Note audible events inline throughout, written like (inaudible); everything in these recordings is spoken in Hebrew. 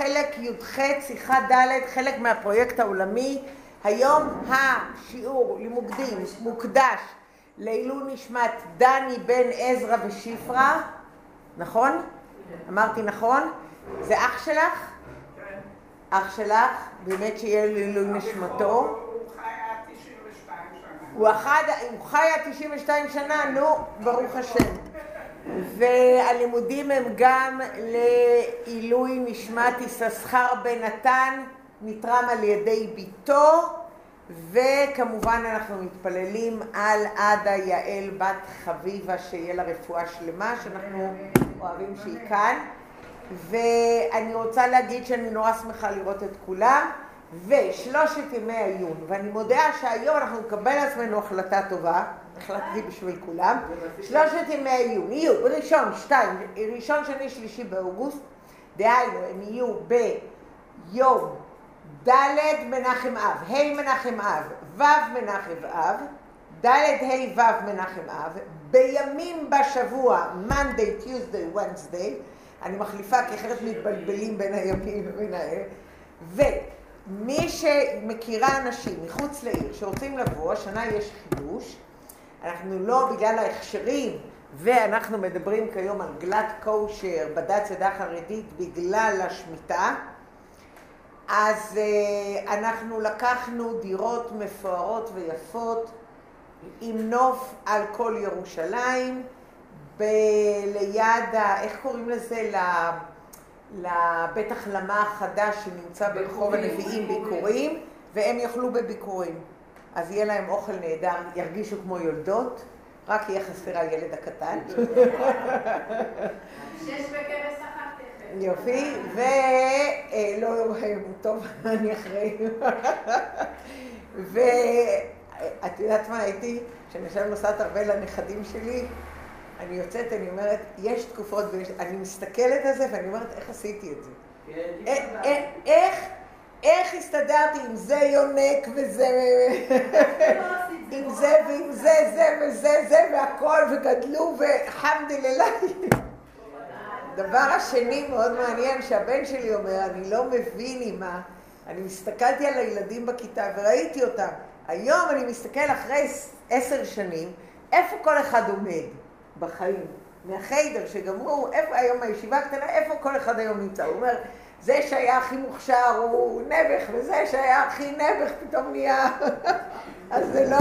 חלק י"ח, שיחה ד', חלק מהפרויקט העולמי. היום השיעור לימודים מוקדש לעילוי נשמת דני בן עזרא ושפרה, נכון? אמרתי נכון? זה אח שלך? כן. אח שלך, באמת שיהיה לעילוי נשמתו. הוא חי עד 92 שנה. הוא חי עד 92 שנה, נו, ברוך השם. והלימודים הם גם לעילוי נשמת יששכר בן נתן, נתרם על ידי ביתו, וכמובן אנחנו מתפללים על עדה יעל בת חביבה, שיהיה לה רפואה שלמה, שאנחנו אוהבים שהיא כאן. ואני רוצה להגיד שאני נורא שמחה לראות את כולם. ושלושת ימי העיון, ואני מודה שהיום אנחנו נקבל על עצמנו החלטה טובה, החלטתי בשביל כולם, שלושת ימי העיון יהיו ראשון, שתיים, ראשון, שני, שלישי באוגוסט, דהיינו הם יהיו ביום ד' מנחם אב, ה' מנחם אב, ו' מנחם אב, ד' ה' ו' מנחם אב, בימים בשבוע, Monday, Tuesday, Wednesday, אני מחליפה כי אחרת מתבלבלים בין הימים ובין האלה, ו... מי שמכירה אנשים מחוץ לעיר שרוצים לבוא, השנה יש חידוש, אנחנו לא בגלל ההכשרים, ואנחנו מדברים כיום על גלת כושר, בדת עדה חרדית בגלל השמיטה, אז uh, אנחנו לקחנו דירות מפוארות ויפות עם נוף על כל ירושלים, ב- ליד, ה- איך קוראים לזה? ל- לבית החלמה החדש שנמצא ברחוב הנביאים ביקורים, והם יאכלו בביקורים. אז יהיה להם אוכל נהדר, ירגישו כמו יולדות, רק יהיה חסר הילד הקטן. שש בכרס אחת תכף. יופי, ולא, טוב, (laughs) אני אחרי. ואת יודעת מה הייתי? כשאני עכשיו נוסעת הרבה לנכדים שלי, אני יוצאת, אני אומרת, יש תקופות, ויש... אני מסתכלת על זה ואני אומרת, איך עשיתי את זה? א- א- איך, איך הסתדרתי עם זה יונק וזה, עם זה ועם זה, זה וזה, זה והכל, וגדלו, וחמדללה. דבר השני מאוד מעניין, שהבן שלי אומר, אני לא מבין עם מה, אני הסתכלתי על הילדים בכיתה וראיתי אותם. היום אני מסתכל אחרי עשר שנים, איפה כל אחד עומד בחיים. מהחיידר שגמרו, איפה היום הישיבה הקטנה, איפה כל אחד היום נמצא. הוא אומר, זה שהיה הכי מוכשר הוא נעבך, וזה שהיה הכי נעבך פתאום נהיה... (laughs) אז זה לא...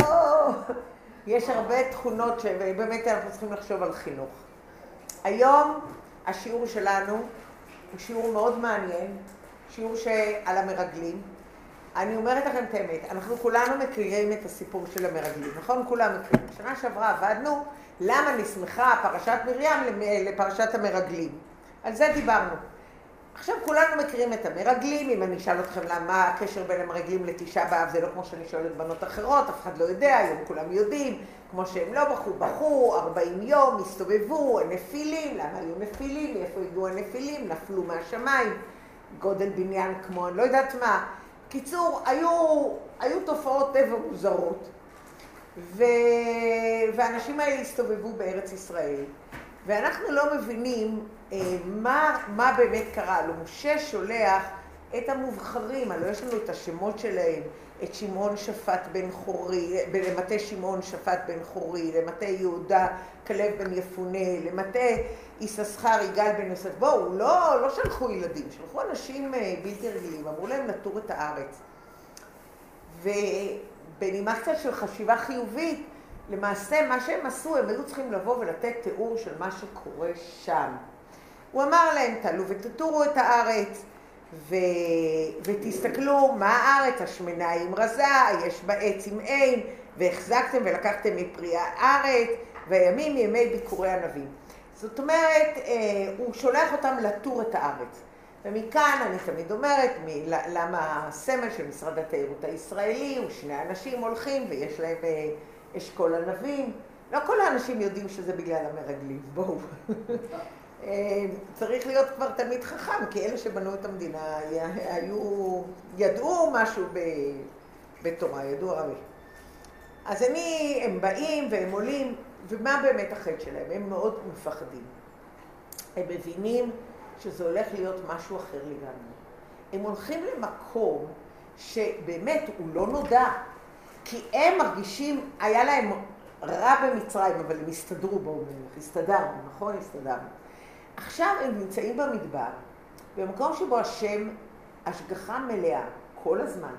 יש הרבה תכונות שבאמת אנחנו צריכים לחשוב על חינוך. היום השיעור שלנו הוא שיעור מאוד מעניין, שיעור על המרגלים. אני אומרת לכם את האמת, אנחנו כולנו מכירים את הסיפור של המרגלים, נכון? כולם מכירים. בשנה שעברה עבדנו, למה נסמכה פרשת מרים לפרשת המרגלים. על זה דיברנו. עכשיו כולנו מכירים את המרגלים, אם אני אשאל אתכם למה הקשר בין המרגלים לתשעה באב זה לא כמו שאני שואלת בנות אחרות, אף אחד לא יודע, היום כולם יודעים, כמו שהם לא בכו, בכו, 40 יום, הסתובבו, הנפילים, למה היו נפילים, מאיפה הגיעו הנפילים, נפלו מהשמיים, גודל בניין כמו אני לא יודעת מה. קיצור, היו, היו תופעות טבע מוזרות, ו... והאנשים האלה הסתובבו בארץ ישראל. ואנחנו לא מבינים אה, מה, מה באמת קרה לו. משה שולח את המובחרים, הלוא יש לנו את השמות שלהם, את שמעון שפט בן חורי, למטה שמעון שפט בן חורי, למטה יהודה כלב בן יפונה, למטה יששכר יגאל בן יוסף. בואו, לא, לא שלחו ילדים, שלחו אנשים אה, בלתי רגילים, אמרו להם לתור את הארץ. ובנימה קצת של חשיבה חיובית, למעשה מה שהם עשו, הם היו צריכים לבוא ולתת תיאור של מה שקורה שם. הוא אמר להם, תעלו ותטורו את הארץ, ו... ותסתכלו מה הארץ, השמנה עם רזה, יש בה עץ עם עין, והחזקתם ולקחתם מפרי הארץ, והימים ימי ביקורי הנביא. זאת אומרת, אה, הוא שולח אותם לטור את הארץ. ומכאן אני תמיד אומרת, למה הסמל של משרד התיירות הישראלי הוא שני אנשים הולכים ויש להם אה, אשכול ענבים. לא כל האנשים יודעים שזה בגלל המרגלים, בואו. אה, צריך להיות כבר תלמיד חכם, כי אלה שבנו את המדינה היו, ידעו משהו ב, בתורה, ידעו הרבה. אז אני, הם באים והם עולים, ומה באמת החטא שלהם? הם מאוד מפחדים. הם מבינים שזה הולך להיות משהו אחר לגמרי. הם הולכים למקום שבאמת הוא לא נודע, כי הם מרגישים, היה להם רע במצרים, אבל הם הסתדרו, נלך, הסתדרנו, נכון? הסתדרנו. עכשיו הם נמצאים במדבר, במקום שבו השם השגחה מלאה, כל הזמן.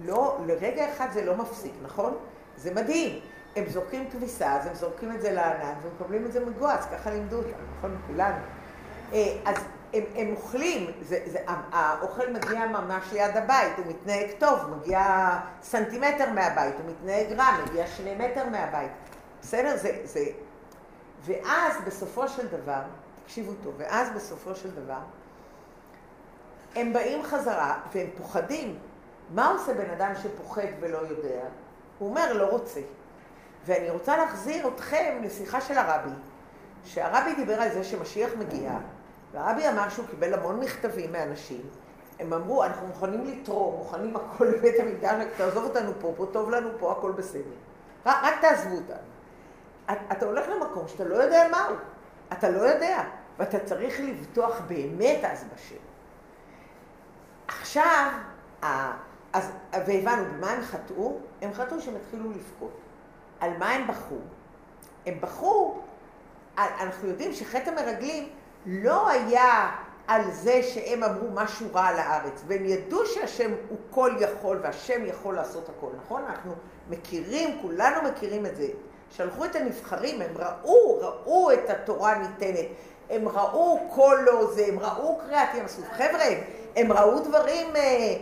לא, לרגע אחד זה לא מפסיק, נכון? זה מדהים. הם זורקים כביסה, אז הם זורקים את זה לענן ומקבלים את זה מגועץ, ככה לימדו אותם, נכון? כולנו. אה, אז הם, הם אוכלים, זה, זה, האוכל מגיע ממש ליד הבית, הוא מתנהג טוב, מגיע סנטימטר מהבית, הוא מתנהג רע, מגיע שני מטר מהבית. בסדר? זה, זה... ואז בסופו של דבר, תקשיבו טוב, ואז בסופו של דבר, הם באים חזרה והם פוחדים. מה עושה בן אדם שפוחד ולא יודע? הוא אומר, לא רוצה. ואני רוצה להחזיר אתכם לשיחה של הרבי, שהרבי דיבר על זה שמשיח מגיע, והרבי אמר שהוא קיבל המון מכתבים מאנשים. הם אמרו, אנחנו מוכנים לתרום, מוכנים הכל לבית המקדש, תעזוב אותנו פה, פה טוב לנו, פה הכל בסדר. רק, רק תעזבו אותנו. אתה הולך למקום שאתה לא יודע מהו, אתה לא יודע, ואתה צריך לבטוח באמת אז בשם. עכשיו, אז, והבנו, במה הם חטאו? הם חטאו שהם התחילו לבכות. על מה הם בכו? הם בכו, אנחנו יודעים שחטא המרגלים לא היה על זה שהם אמרו משהו רע על הארץ, והם ידעו שהשם הוא כל יכול והשם יכול לעשות הכל, נכון? אנחנו מכירים, כולנו מכירים את זה. שלחו את הנבחרים, הם ראו, ראו את התורה ניתנת, הם ראו כל לא זה, הם ראו קריאת ים סוף. חבר'ה, הם ראו דברים אה,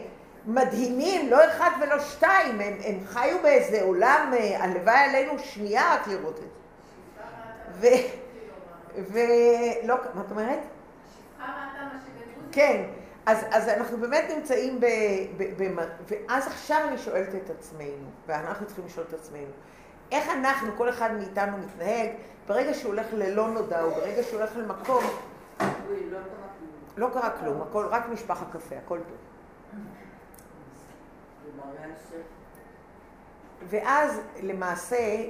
מדהימים, לא אחד ולא שתיים, הם, הם חיו באיזה עולם, אה, הלוואי עלינו שנייה רק לראות את זה. ולא, מה את אומרת? כן, אז, אז אנחנו באמת נמצאים ב... ב, ב ואז עכשיו אני שואלת את עצמנו, ואנחנו צריכים לשאול את עצמנו, איך אנחנו, כל אחד מאיתנו מתנהג ברגע שהוא הולך ללא נודע, או ברגע שהוא הולך למקום... לא קרה כלום, הכל, רק משפח הקפה, הכל טוב. ואז למעשה,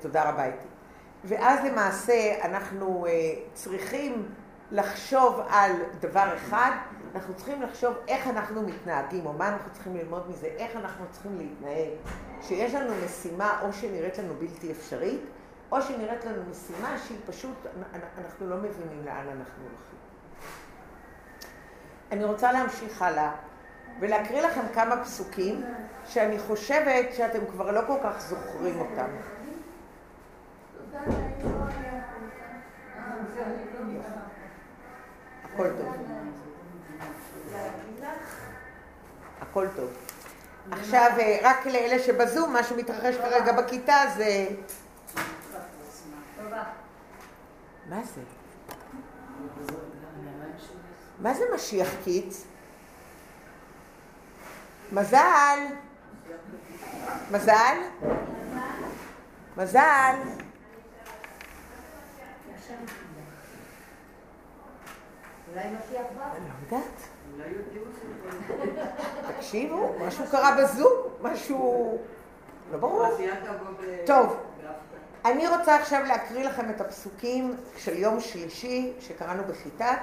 תודה רבה איתי, ואז למעשה אנחנו uh, צריכים לחשוב על דבר אחד, אנחנו צריכים לחשוב איך אנחנו מתנהגים, או מה אנחנו צריכים ללמוד מזה, איך אנחנו צריכים להתנהג. שיש לנו משימה או שנראית לנו בלתי אפשרית, או שנראית לנו משימה שהיא פשוט, אנחנו לא מבינים לאן אנחנו הולכים. אני רוצה להמשיך הלאה ולהקריא לכם כמה פסוקים שאני חושבת שאתם כבר לא כל כך זוכרים אותם. הכל טוב. הכל טוב. עכשיו, אה, רק לאלה שבזום, מה שמתרחש כרגע בכיתה זה... מה זה? מה זה משיח קיץ? מזל! מזל? מזל! אולי משיח בא? לא יודעת. תקשיבו, משהו קרה בזום, משהו... לא ברור. טוב, אני רוצה עכשיו להקריא לכם את הפסוקים של יום שלישי שקראנו בכיתה,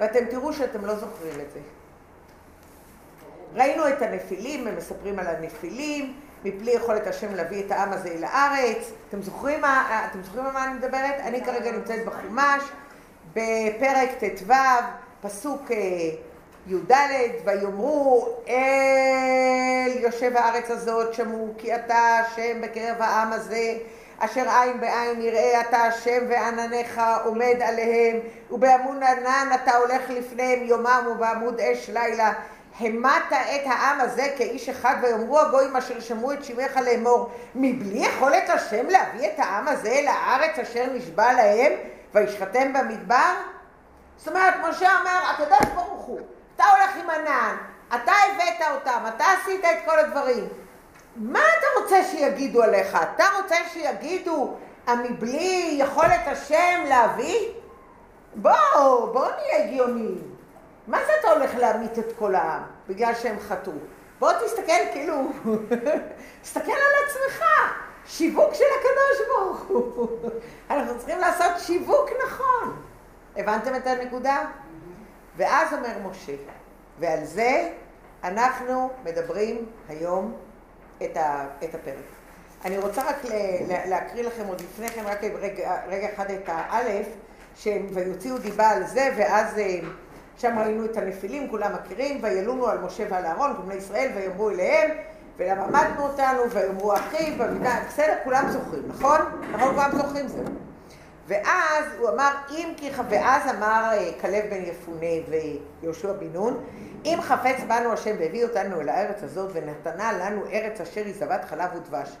ואתם תראו שאתם לא זוכרים את זה. ראינו את הנפילים, הם מספרים על הנפילים, מפלי יכולת השם להביא את העם הזה אל הארץ. אתם זוכרים, מה, אתם זוכרים על מה אני מדברת? אני כרגע נמצאת בחומש, בפרק ט"ו, פסוק אה, י"ד, ויאמרו אל יושב הארץ הזאת, שמעו כי אתה השם בקרב העם הזה, אשר עין בעין יראה אתה השם וענניך עומד עליהם, ובעמוד ענן אתה הולך לפניהם יומם ובעמוד אש לילה. המדת את העם הזה כאיש אחד ויאמרו הגויים אשר שמעו את שמעך לאמור מבלי יכולת השם להביא את העם הזה אל הארץ אשר נשבע להם וישחטם במדבר? זאת אומרת, משה אומר, הקדוש ברוך הוא, אתה הולך עם ענן, אתה הבאת אותם, אתה עשית את כל הדברים. מה אתה רוצה שיגידו עליך? אתה רוצה שיגידו המבלי יכולת השם להביא? בואו, בואו נהיה הגיוניים. מה זה אתה הולך להמית את כל העם בגלל שהם חטאו? בוא תסתכל כאילו, (laughs) תסתכל על עצמך, שיווק של הקדוש ברוך הוא. (laughs) אנחנו צריכים לעשות שיווק נכון. הבנתם את הנקודה? ואז אומר משה, ועל זה אנחנו מדברים היום את, ה, את הפרק. אני רוצה רק ל, להקריא לכם עוד לפני כן, רק רגע, רגע אחד את האלף, שהם ויוציאו דיבה על זה, ואז אה, שם ראינו את הנפילים, כולם מכירים, וילונו על משה ועל אהרון, כל בני ישראל, ויאמרו אליהם, ולמדנו אותנו, ויאמרו אחי, בסדר, כולם זוכרים, נכון? נכון, כולם זוכרים זה. ואז הוא אמר, אם כי, ואז אמר אה, כלב בן יפונה ויהושע בן נון, אם חפץ בנו השם והביא אותנו אל הארץ הזאת ונתנה לנו ארץ אשר היא זבת חלב ודבש,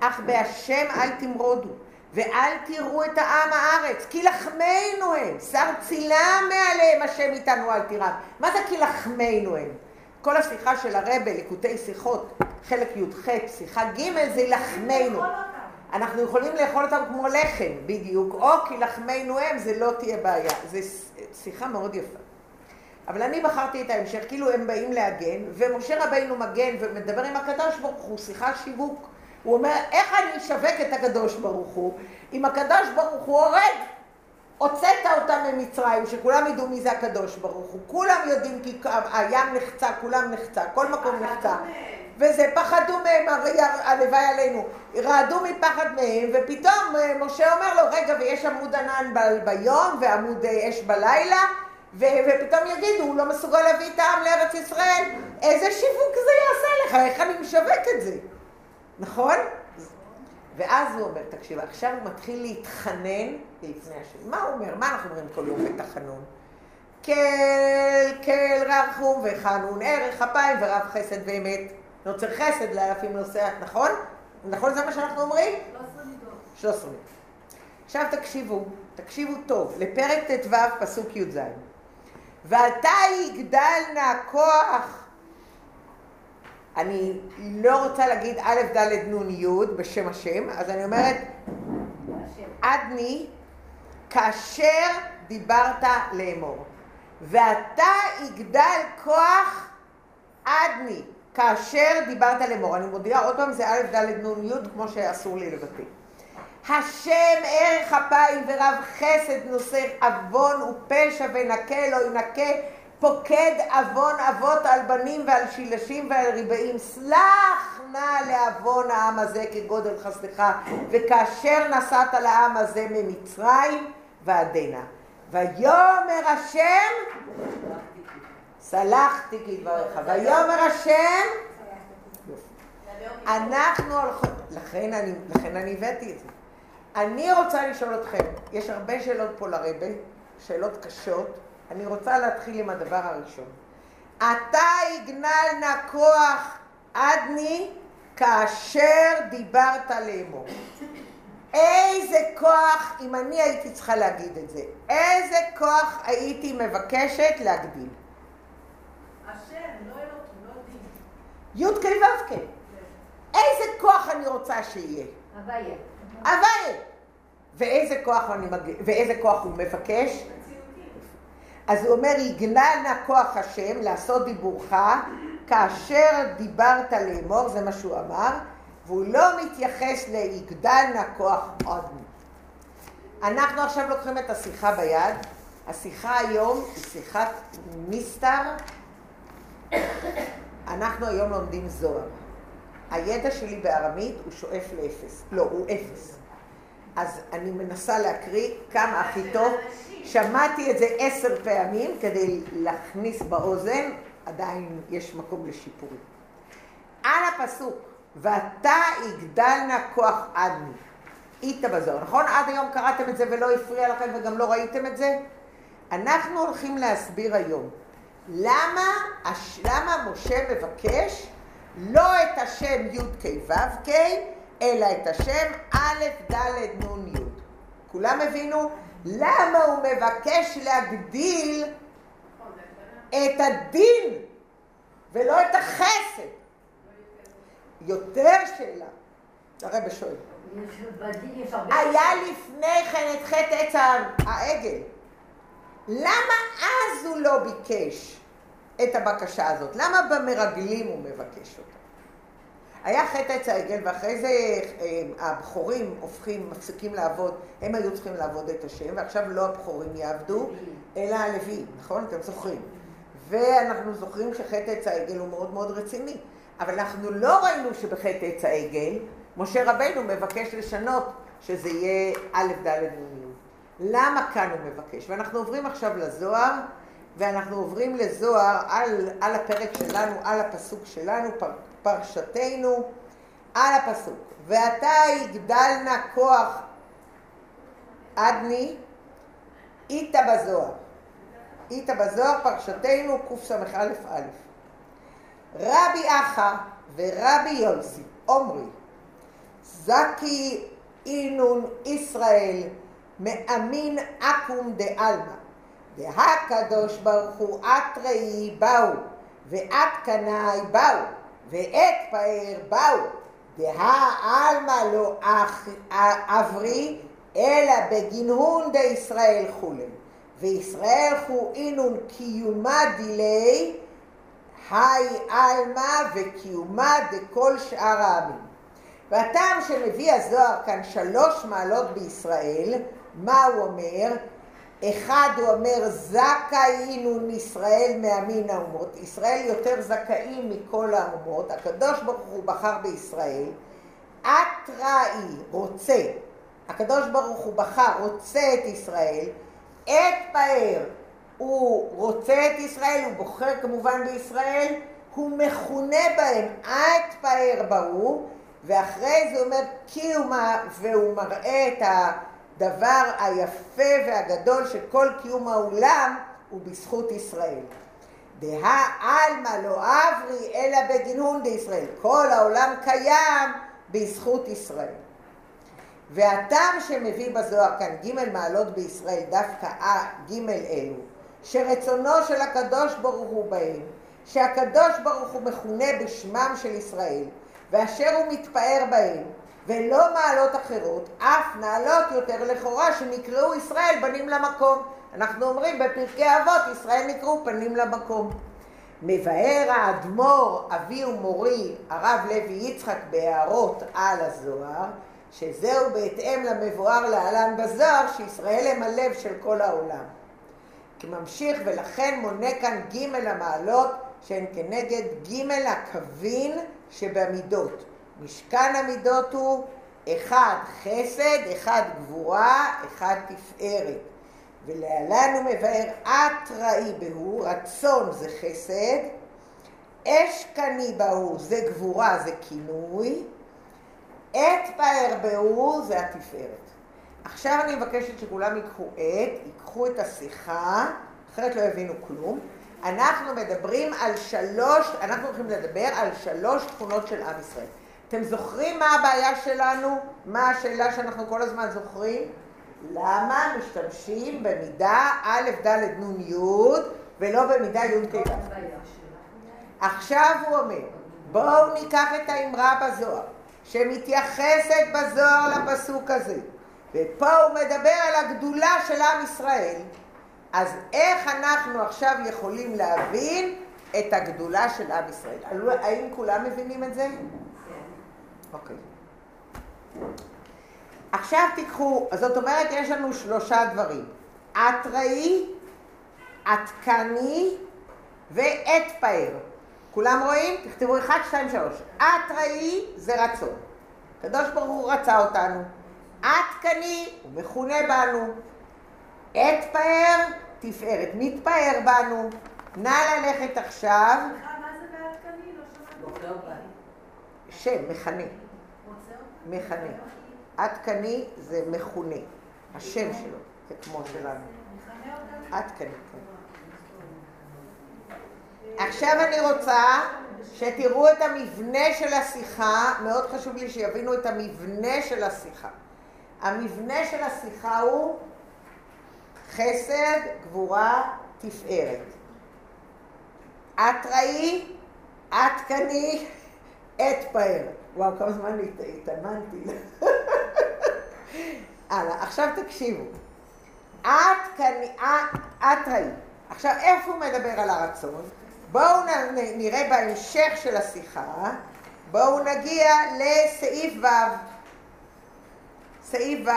אך בהשם אל תמרודו, ואל תראו את העם הארץ, כי לחמנו הם, שר צילם מעליהם השם איתנו אל תירם. מה זה כי לחמנו הם? כל השיחה של הרבה, ליקוטי שיחות, חלק י"ח, שיחה ג' זה לחמנו. אנחנו יכולים לאכול אותם כמו לחם, בדיוק, או כי לחמנו הם, זה לא תהיה בעיה. זו שיחה מאוד יפה. אבל אני בחרתי את ההמשך, כאילו הם באים להגן, ומשה רבינו מגן ומדבר עם הקדוש ברוך הוא, שיחה שיווק. הוא אומר, איך אני אשווק את הקדוש ברוך הוא, אם הקדוש ברוך הוא הורג? הוצאת אותם ממצרים, שכולם ידעו מי זה הקדוש ברוך הוא. כולם יודעים כי הים נחצה, כולם נחצה, כל מקום נחצה. וזה פחדו מהם, הלוואי עלינו, רעדו מפחד מהם, ופתאום אה, משה אומר לו, רגע, ויש עמוד ענן ביום ועמוד אה, אש בלילה, ו- ופתאום יגידו, הוא לא מסוגל להביא את העם לארץ ישראל, איזה שיווק זה יעשה לך, איך אני משווק את זה, נכון? ואז הוא אומר, תקשיב, עכשיו הוא מתחיל להתחנן לפני השם. מה הוא אומר? מה אנחנו אומרים כל יום בתחנון? כל, כל רחום וחנון, ערך אפיים ורב חסד ואמת. נוצר חסד לאלפים נוסעת, נכון? נכון זה מה שאנחנו אומרים? 13 מידות. 13 מידות. עכשיו תקשיבו, תקשיבו טוב, לפרק ט"ו פסוק י"ז. ועתה יגדל נא כוח, אני לא רוצה להגיד א', ד', נ', י' בשם השם, אז אני אומרת, עדני, כאשר דיברת לאמור. ועתה יגדל כוח עדני, כאשר דיברת לאמור. אני מודיעה עוד פעם, זה א', ד', נ', י', כמו שאסור לי לבטא. השם ערך אפיים ורב חסד נושא עוון ופשע ונקה לא ינקה פוקד עוון אבות על בנים ועל שילשים ועל ריבעים. סלח נא לעוון העם הזה כגודל חסדך וכאשר נסעת לעם הזה ממצרים ועדנה. ויאמר השם סלחתי כדבריך ויאמר השם אנחנו הולכות לכן אני, לכן אני הבאתי את זה. אני רוצה לשאול אתכם, יש הרבה שאלות פה לרבה, שאלות קשות, אני רוצה להתחיל עם הדבר הראשון. אתה יגנל נא כוח עדני כאשר דיברת לאמור. איזה כוח, אם אני הייתי צריכה להגיד את זה, איזה כוח הייתי מבקשת להגדיל? השם, לא אלוקים, לא דין. איזה כוח אני רוצה שיהיה? הוויה. אבל, ואיזה כוח, אני מג... ואיזה כוח הוא מבקש? אז הוא אומר, יגנל נא כוח השם לעשות דיבורך, כאשר דיברת לאמור, זה מה שהוא אמר, והוא לא מתייחס ליגדל נא כוח עוד. אנחנו עכשיו לוקחים את השיחה ביד, השיחה היום היא שיחת מיסטר, אנחנו היום לומדים זוהר. הידע שלי בארמית הוא שואף לאפס. לא, הוא אפס. אז אני מנסה להקריא כמה הכי טוב. שמעתי את זה עשר פעמים כדי להכניס באוזן, עדיין יש מקום לשיפורים. על הפסוק, ואתה יגדל נא כוח עדני. איתה בזוהר, נכון? עד היום קראתם את זה ולא הפריע לכם וגם לא ראיתם את זה? אנחנו הולכים להסביר היום למה, למה משה מבקש לא את השם י"ק ו"ק, אלא את השם א', ד', נ', י'. כולם הבינו? למה הוא מבקש להגדיל את הדין ולא את החסד? יותר שאלה. הרב שואל. היה לפני כן את חטא עץ העגל. למה אז הוא לא ביקש את הבקשה הזאת? למה במרגלים הוא מבקש אותה? היה חטא עץ העגל, ואחרי זה אה, הבכורים הופכים, מפסיקים לעבוד, הם היו צריכים לעבוד את השם, ועכשיו לא הבכורים יעבדו, אלא הלווים, נכון? אתם זוכרים. ואנחנו זוכרים שחטא עץ העגל הוא מאוד מאוד רציני. אבל אנחנו לא ראינו שבחטא עץ העגל, משה רבנו מבקש לשנות שזה יהיה א', ד', נ', למה כאן הוא מבקש? ואנחנו עוברים עכשיו לזוהר, ואנחנו עוברים לזוהר על, על הפרק שלנו, על הפסוק שלנו, פר, פרשתנו, על הפסוק. ועתה יגדלנה כוח אדני, איתה בזוהר. איתה בזוהר, פרשתנו, קס"א. רבי אחא ורבי יוסי, עומרי, זקי אינון ישראל, מאמין אקום דעלמא. והקדוש ברוך הוא את ראי באו, ואת קנאי באו, ואת פאר באו. דהעלמא לא אברי, אלא בגנהון דישראל חולם. וישראל חו אינון קיומה דילי, היי עלמא וקיומה דכל שאר העמים. והטעם שמביא הזוהר כאן שלוש מעלות בישראל, מה הוא אומר? אחד הוא אומר זכאינו מישראל מהמין האומות, ישראל יותר זכאים מכל האומות, הקדוש ברוך הוא בחר בישראל, אתראי רוצה, הקדוש ברוך הוא בחר, רוצה את ישראל, את פאר הוא רוצה את ישראל, הוא בוחר כמובן בישראל, הוא מכונה בהם את פאר ברור, ואחרי זה הוא אומר קיומה, והוא מראה את הדבר היפה והגדול שכל קיום העולם הוא בזכות ישראל. דהא עלמא לא אברי אלא בגינון דישראל. כל העולם קיים בזכות ישראל. והטעם שמביא בזוהר כאן ג' מעלות בישראל, דווקא ג' אלו, שרצונו של הקדוש ברוך הוא בהם, שהקדוש ברוך הוא מכונה בשמם של ישראל, ואשר הוא מתפאר בהם, ולא מעלות אחרות, אף נעלות יותר לכאורה שנקראו ישראל בנים למקום. אנחנו אומרים בפרקי אבות, ישראל נקראו פנים למקום. מבאר האדמו"ר, אבי ומורי, הרב לוי יצחק בהערות על הזוהר, שזהו בהתאם למבואר להלן בזוהר, שישראל הם הלב של כל העולם. כממשיך ולכן מונה כאן ג' המעלות שהן כנגד ג' הקווין שבמידות. משכן המידות הוא אחד חסד, אחד גבורה, אחד תפארת. ולהלן הוא מבאר אתראי בהו, רצון זה חסד, אש קני בהו זה גבורה, זה כינוי, עת פאר בהו זה התפארת. עכשיו אני מבקשת שכולם ייקחו עת, ייקחו את השיחה, אחרת לא יבינו כלום. אנחנו מדברים על שלוש, אנחנו הולכים לדבר על שלוש תכונות של עם ישראל. אתם זוכרים מה הבעיה שלנו? מה השאלה שאנחנו כל הזמן זוכרים? למה משתמשים במידה א', ד', נ', י' ולא במידה י', כ', עכשיו הוא אומר, בואו ניקח את האמרה בזוהר, שמתייחסת בזוהר לפסוק הזה, ופה הוא מדבר על הגדולה של עם ישראל. אז איך אנחנו עכשיו יכולים להבין את הגדולה של עם ישראל? האם כולם מבינים את זה? אוקיי. עכשיו תיקחו, זאת אומרת יש לנו שלושה דברים. אתראי, עתקני ואתפאר. כולם רואים? תכתבו 1, 2, 3. אתראי זה רצון. הקדוש ברוך הוא רצה אותנו. עתקני הוא מכונה בנו. אתפאר, תפארת, מתפאר בנו. נא ללכת עכשיו. סליחה, מה זה בעדכני? לא שמעתי. שם, מכנה. מכנה. עדכני זה מכונה. השם שלו, זה כמו שלנו. עדכני, כן. עכשיו אני רוצה שתראו את המבנה של השיחה, מאוד חשוב לי שיבינו את המבנה של השיחה. המבנה של השיחה הוא חסד, גבורה, תפארת. אתראי, עדכני, אתפאר. וואו, כמה זמן הת- התאמנתי. (laughs) הלאה, עכשיו תקשיבו. עדכני, אתראי. עכשיו, איפה הוא מדבר על הרצון? בואו נראה בהמשך של השיחה, בואו נגיע לסעיף ו'. סעיף ו'.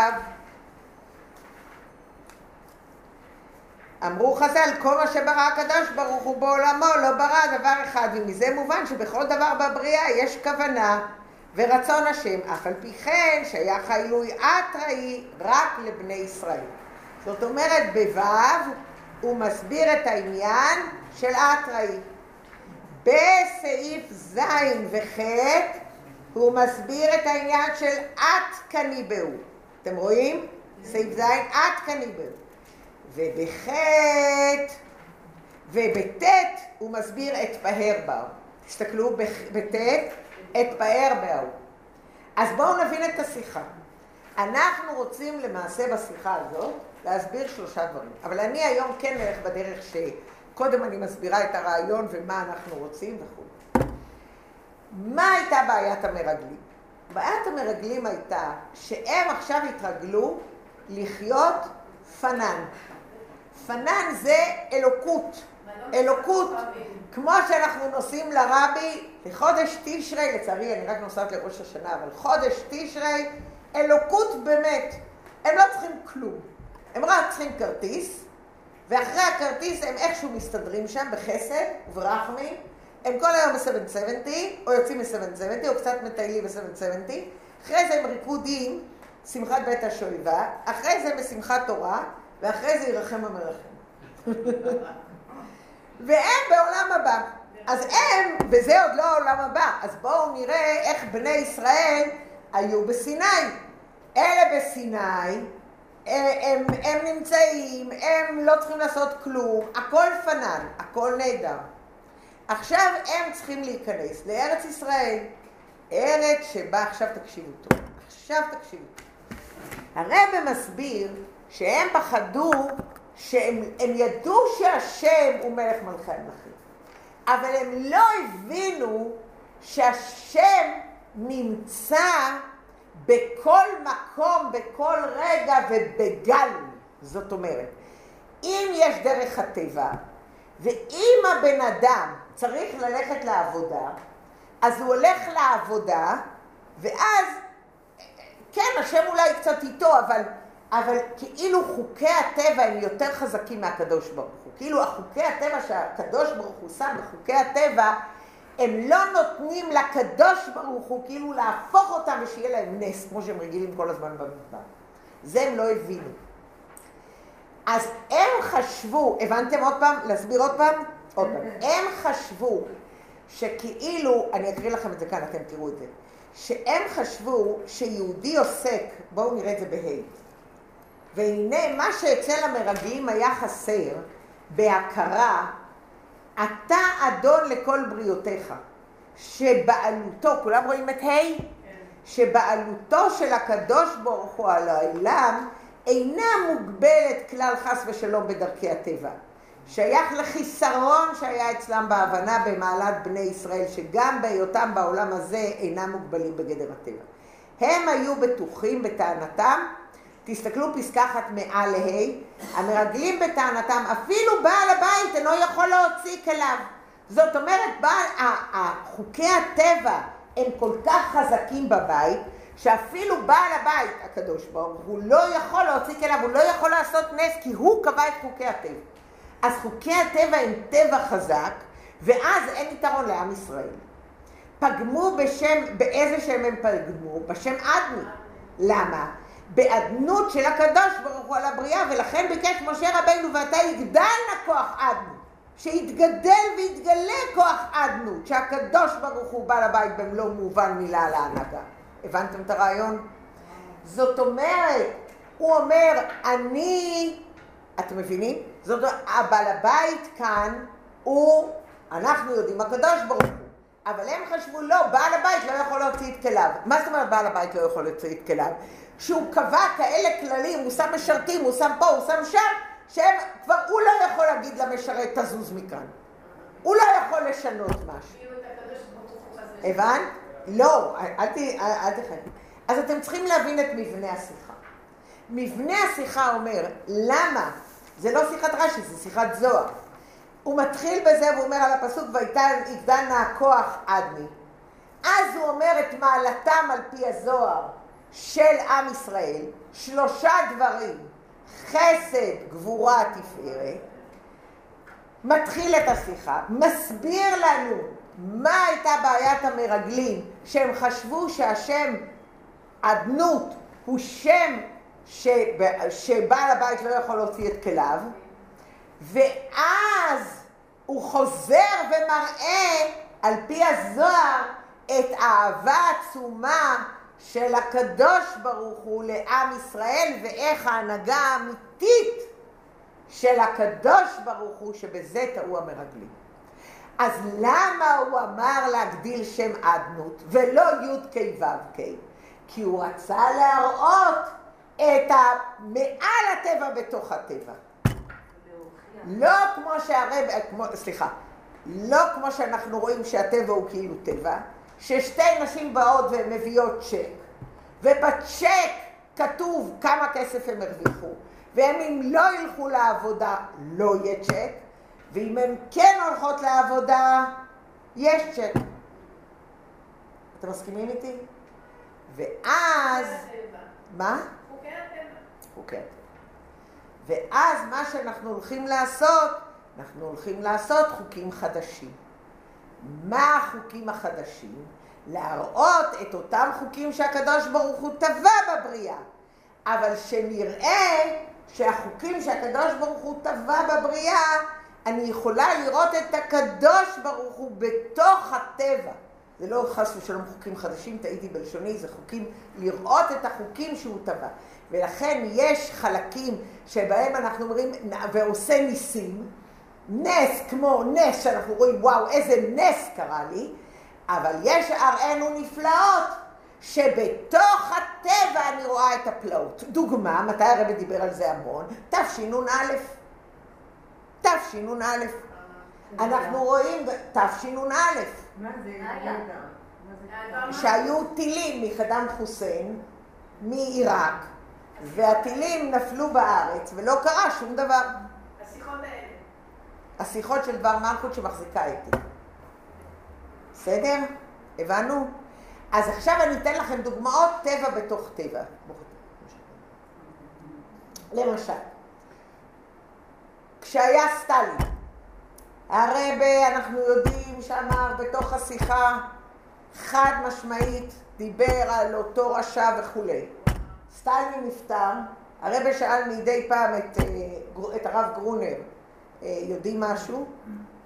אמרו חז"ל, כל מה שברא הקדוש ברוך הוא בעולמו לא ברא דבר אחד, ומזה מובן שבכל דבר בבריאה יש כוונה ורצון השם, אף על פי כן שייך העילוי אתראי רק לבני ישראל. זאת אומרת, בו' הוא מסביר את העניין של אתראי. בסעיף ז' וח' הוא מסביר את העניין של את כניבאו. אתם רואים? סעיף ז', את כניבאו. ובח' ובט' הוא מסביר את פאר באו. תסתכלו בט' את פאר באו. אז בואו נבין את השיחה. אנחנו רוצים למעשה בשיחה הזאת להסביר שלושה דברים. אבל אני היום כן אלך בדרך שקודם אני מסבירה את הרעיון ומה אנחנו רוצים וכו'. מה הייתה בעיית המרגלים? בעיית המרגלים הייתה שהם עכשיו התרגלו לחיות פנן. פנן זה אלוקות. אלוקות. כמו שאנחנו נוסעים לרבי לחודש תשרי, לצערי אני רק נוסעת לראש השנה, אבל חודש תשרי, אלוקות באמת. הם לא צריכים כלום. הם רק צריכים כרטיס, ואחרי הכרטיס הם איכשהו מסתדרים שם בחסד וברחמי. הם כל היום ב-770, או יוצאים מ-770, או קצת מטיילים ב-770. אחרי זה הם ריקודים, שמחת בית השואבה, אחרי זה בשמחת תורה, ואחרי זה ירחם המרחם. (laughs) והם בעולם הבא. אז הם, וזה עוד לא העולם הבא, אז בואו נראה איך בני ישראל היו בסיני. אלה בסיני, הם, הם נמצאים, הם לא צריכים לעשות כלום, הכל פנן, הכל נהדר. עכשיו הם צריכים להיכנס לארץ ישראל, ארץ שבה, עכשיו תקשיבו טוב, עכשיו תקשיבו. הרב מסביר שהם פחדו, שהם ידעו שהשם הוא מלך מלכי המלכים, אבל הם לא הבינו שהשם נמצא בכל מקום, בכל רגע ובגל. זאת אומרת, אם יש דרך הטבע, ואם הבן אדם צריך ללכת לעבודה, אז הוא הולך לעבודה, ואז, כן, השם אולי קצת איתו, אבל, אבל כאילו חוקי הטבע הם יותר חזקים מהקדוש ברוך הוא. כאילו החוקי הטבע שהקדוש ברוך הוא שם בחוקי הטבע, הם לא נותנים לקדוש ברוך הוא כאילו להפוך אותם ושיהיה להם נס, כמו שהם רגילים כל הזמן במדבר. זה הם לא הבינו. אז הם חשבו, הבנתם עוד פעם? להסביר עוד פעם? עוד פעם. הם חשבו שכאילו, אני אקריא לכם את זה כאן, אתם תראו את זה, שהם חשבו שיהודי עוסק, בואו נראה את זה בה' והנה מה שאצל המרגלים היה חסר בהכרה אתה אדון לכל בריאותיך, שבעלותו, כולם רואים את ה'? שבעלותו של הקדוש ברוך הוא על העולם אינה מוגבלת כלל חס ושלום בדרכי הטבע. שייך לחיסרון שהיה אצלם בהבנה במעלת בני ישראל, שגם בהיותם בעולם הזה אינם מוגבלים בגדר הטבע. הם היו בטוחים בטענתם תסתכלו פסקה אחת מעל לה', המרגלים בטענתם, אפילו בעל הבית אינו יכול להוציא כליו. זאת אומרת, בעל, חוקי הטבע הם כל כך חזקים בבית, שאפילו בעל הבית, הקדוש ברוך הוא, לא יכול להוציא כליו, הוא לא יכול לעשות נס, כי הוא קבע את חוקי הטבע. אז חוקי הטבע הם טבע חזק, ואז אין יתרון לעם ישראל. פגמו בשם, באיזה שם הם פגמו? בשם אדמי. למה? באדנות של הקדוש ברוך הוא על הבריאה, ולכן ביקש משה רבינו, ואתה יגדל כוח אדנות, שיתגדל ויתגלה כוח אדנות, שהקדוש ברוך הוא בעל הבית במלוא מובן מילה להנהגה. הבנתם את הרעיון? זאת אומרת, הוא אומר, אני, אתם מבינים? זאת אומרת, הבעל הבית כאן הוא, אנחנו יודעים, הקדוש ברוך הוא. אבל הם חשבו, לא, בעל הבית לא יכול להוציא את כליו. מה זאת אומרת בעל הבית לא יכול להוציא את כליו? שהוא קבע כאלה כללים, הוא שם משרתים, הוא שם פה, הוא שם שם, שהם, כבר הוא לא יכול להגיד למשרת, תזוז מכאן. הוא לא יכול לשנות משהו. הבנת? לא, אל תחייב. אז אתם צריכים להבין את מבנה השיחה. מבנה השיחה אומר, למה? זה לא שיחת רש"י, זה שיחת זוהר. הוא מתחיל בזה והוא אומר על הפסוק, ויגדל נא הכוח עדני. אז הוא אומר את מעלתם על פי הזוהר של עם ישראל, שלושה דברים, חסד, גבורה, תפארת, מתחיל את השיחה, מסביר לנו מה הייתה בעיית המרגלים, שהם חשבו שהשם אדנות הוא שם שבעל הבית לא יכול להוציא את כליו, ואז הוא חוזר ומראה על פי הזוהר את האהבה העצומה של הקדוש ברוך הוא לעם ישראל ואיך ההנהגה האמיתית של הקדוש ברוך הוא שבזה טעו המרגלים. אז למה הוא אמר להגדיל שם אדנות ולא י"ק ו"ק? כי הוא רצה להראות את מעל הטבע בתוך הטבע. לא כמו שהרב, כמו, סליחה, לא כמו שאנחנו רואים שהטבע הוא כאילו טבע, ששתי נשים באות והן מביאות צ'ק, ובצ'ק כתוב כמה כסף הם הרוויחו, והם אם לא ילכו לעבודה לא יהיה צ'ק, ואם הן כן הולכות לעבודה, יש צ'ק. אתם מסכימים איתי? ואז... מה? חוקי הטבע. חוקי הטבע. ואז מה שאנחנו הולכים לעשות, אנחנו הולכים לעשות חוקים חדשים. מה החוקים החדשים? להראות את אותם חוקים שהקדוש ברוך הוא טבע בבריאה, אבל שנראה שהחוקים שהקדוש ברוך הוא טבע בבריאה, אני יכולה לראות את הקדוש ברוך הוא בתוך הטבע. זה לא חס ושלום חוקים חדשים, טעיתי בלשוני, זה חוקים, לראות את החוקים שהוא טבע. ולכן יש חלקים שבהם אנחנו אומרים, ועושה ניסים, נס כמו נס שאנחנו רואים, וואו, איזה נס קרה לי, אבל יש אראנו נפלאות, שבתוך הטבע אני רואה את הפלאות. דוגמה, מתי הרבי דיבר על זה המון? תשנ"א. תשנ"א. אנחנו רואים תשנ"א. מה זה? שהיו טילים מחדאם חוסיין, מעיראק, והטילים נפלו בארץ ולא קרה שום דבר. השיחות של דבר מלכות שמחזיקה איתי. בסדר? הבנו? אז עכשיו אני אתן לכם דוגמאות טבע בתוך טבע. למשל, כשהיה סטלין, הרב, אנחנו יודעים שאמר בתוך השיחה חד משמעית, דיבר על אותו רשע וכולי. סטלין נפטר, הרב שאל מדי פעם את, אה, את הרב גרונר, יודעים משהו?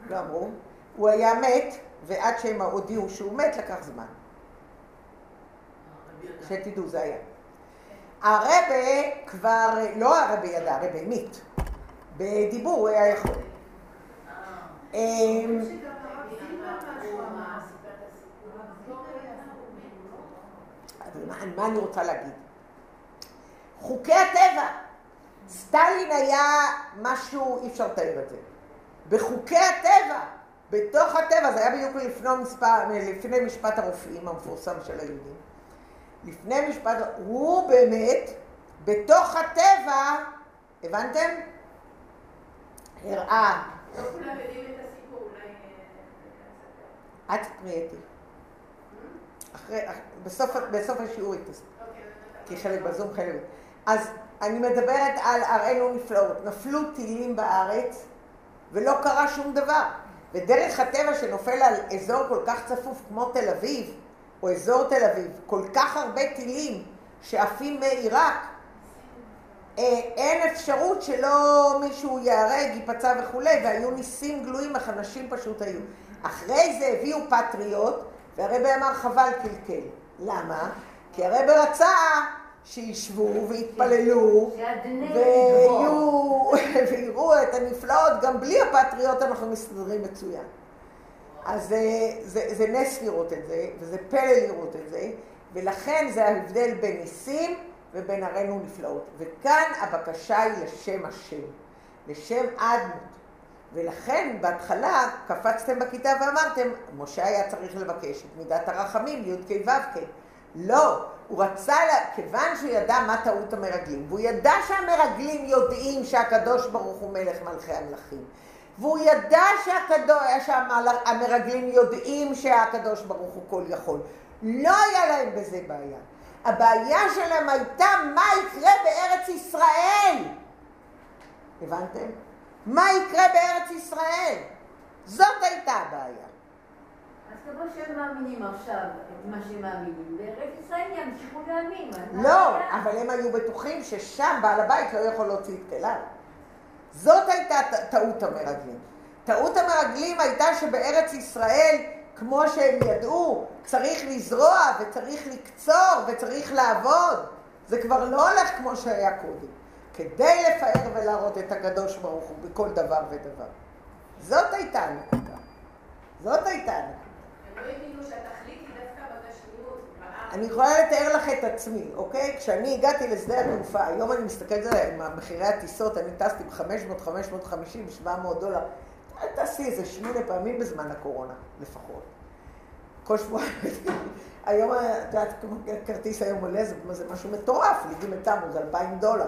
לא אמרו. הוא היה מת, ועד שהם הודיעו שהוא מת לקח זמן. שתדעו, זה היה. הרבה כבר, לא הרבה ידע, הרבה מת. בדיבור הוא היה יכול. אמ, מה אני רוצה להגיד? חוקי הטבע. סטלין היה משהו, אי אפשר לתאר את זה. בחוקי הטבע, בתוך הטבע, זה היה בדיוק לפני, לפני משפט הרופאים המפורסם של היהודים. לפני משפט, הוא באמת, בתוך הטבע, הבנתם? הראה. לא את הסיפור. אה, את אותי. בסוף השיעור. אוקיי, כי חלק בזום, חלק... אז אני מדברת על הראינו נפלאות. נפלו טילים בארץ ולא קרה שום דבר. ודרך הטבע שנופל על אזור כל כך צפוף כמו תל אביב, או אזור תל אביב, כל כך הרבה טילים שעפים מעיראק, אה, אין אפשרות שלא מישהו ייהרג, ייפצע וכולי, והיו ניסים גלויים, איך אנשים פשוט היו. אחרי זה הביאו פטריוט, והרבי אמר חבל קלקל. למה? כי הרבי רצה שישבו ויתפללו ויראו (laughs) את הנפלאות, גם בלי הפטריוט אנחנו מסתדרים מצוין. אז זה, זה, זה נס לראות את זה, וזה פלא לראות את זה, ולכן זה ההבדל בין ניסים ובין ערינו נפלאות. וכאן הבקשה היא לשם השם, לשם אדמות. ולכן בהתחלה קפצתם בכיתה ואמרתם, משה היה צריך לבקש את מידת הרחמים, י"ק ו"ק. לא, הוא רצה, כיוון שהוא ידע מה טעות המרגלים, והוא ידע שהמרגלים יודעים שהקדוש ברוך הוא מלך מלכי המלכים, והוא ידע שהקדוש, שהמרגלים יודעים שהקדוש ברוך הוא כל יכול. לא היה להם בזה בעיה. הבעיה שלהם הייתה מה יקרה בארץ ישראל. הבנתם? מה יקרה בארץ ישראל? זאת הייתה הבעיה. אז כמו שהם מאמינים עכשיו את מה שהם מאמינים, בארץ ישראל ימשיכו להאמין. לא, אבל הם היו בטוחים ששם בעל הבית לא יכול להוציא את כליו. זאת הייתה טעות המרגלים. טעות המרגלים הייתה שבארץ ישראל, כמו שהם ידעו, צריך לזרוע וצריך לקצור וצריך לעבוד. זה כבר לא הולך כמו שהיה קודם. כדי לפאר ולהראות את הקדוש ברוך הוא בכל דבר ודבר. זאת הייתה הנקודה. זאת הייתה הנקודה. אני יכולה לתאר לך את עצמי, אוקיי? כשאני הגעתי לשדה התעופה, היום אני מסתכלת על זה, מחירי הטיסות, אני טסתי ב-500, 550, 700 דולר. טסתי איזה שמונה פעמים בזמן הקורונה, לפחות. כל שבועיים. (laughs) היום, את יודעת, כרטיס היום עולה, זה משהו מטורף, לג' תמוז, 2,000 דולר.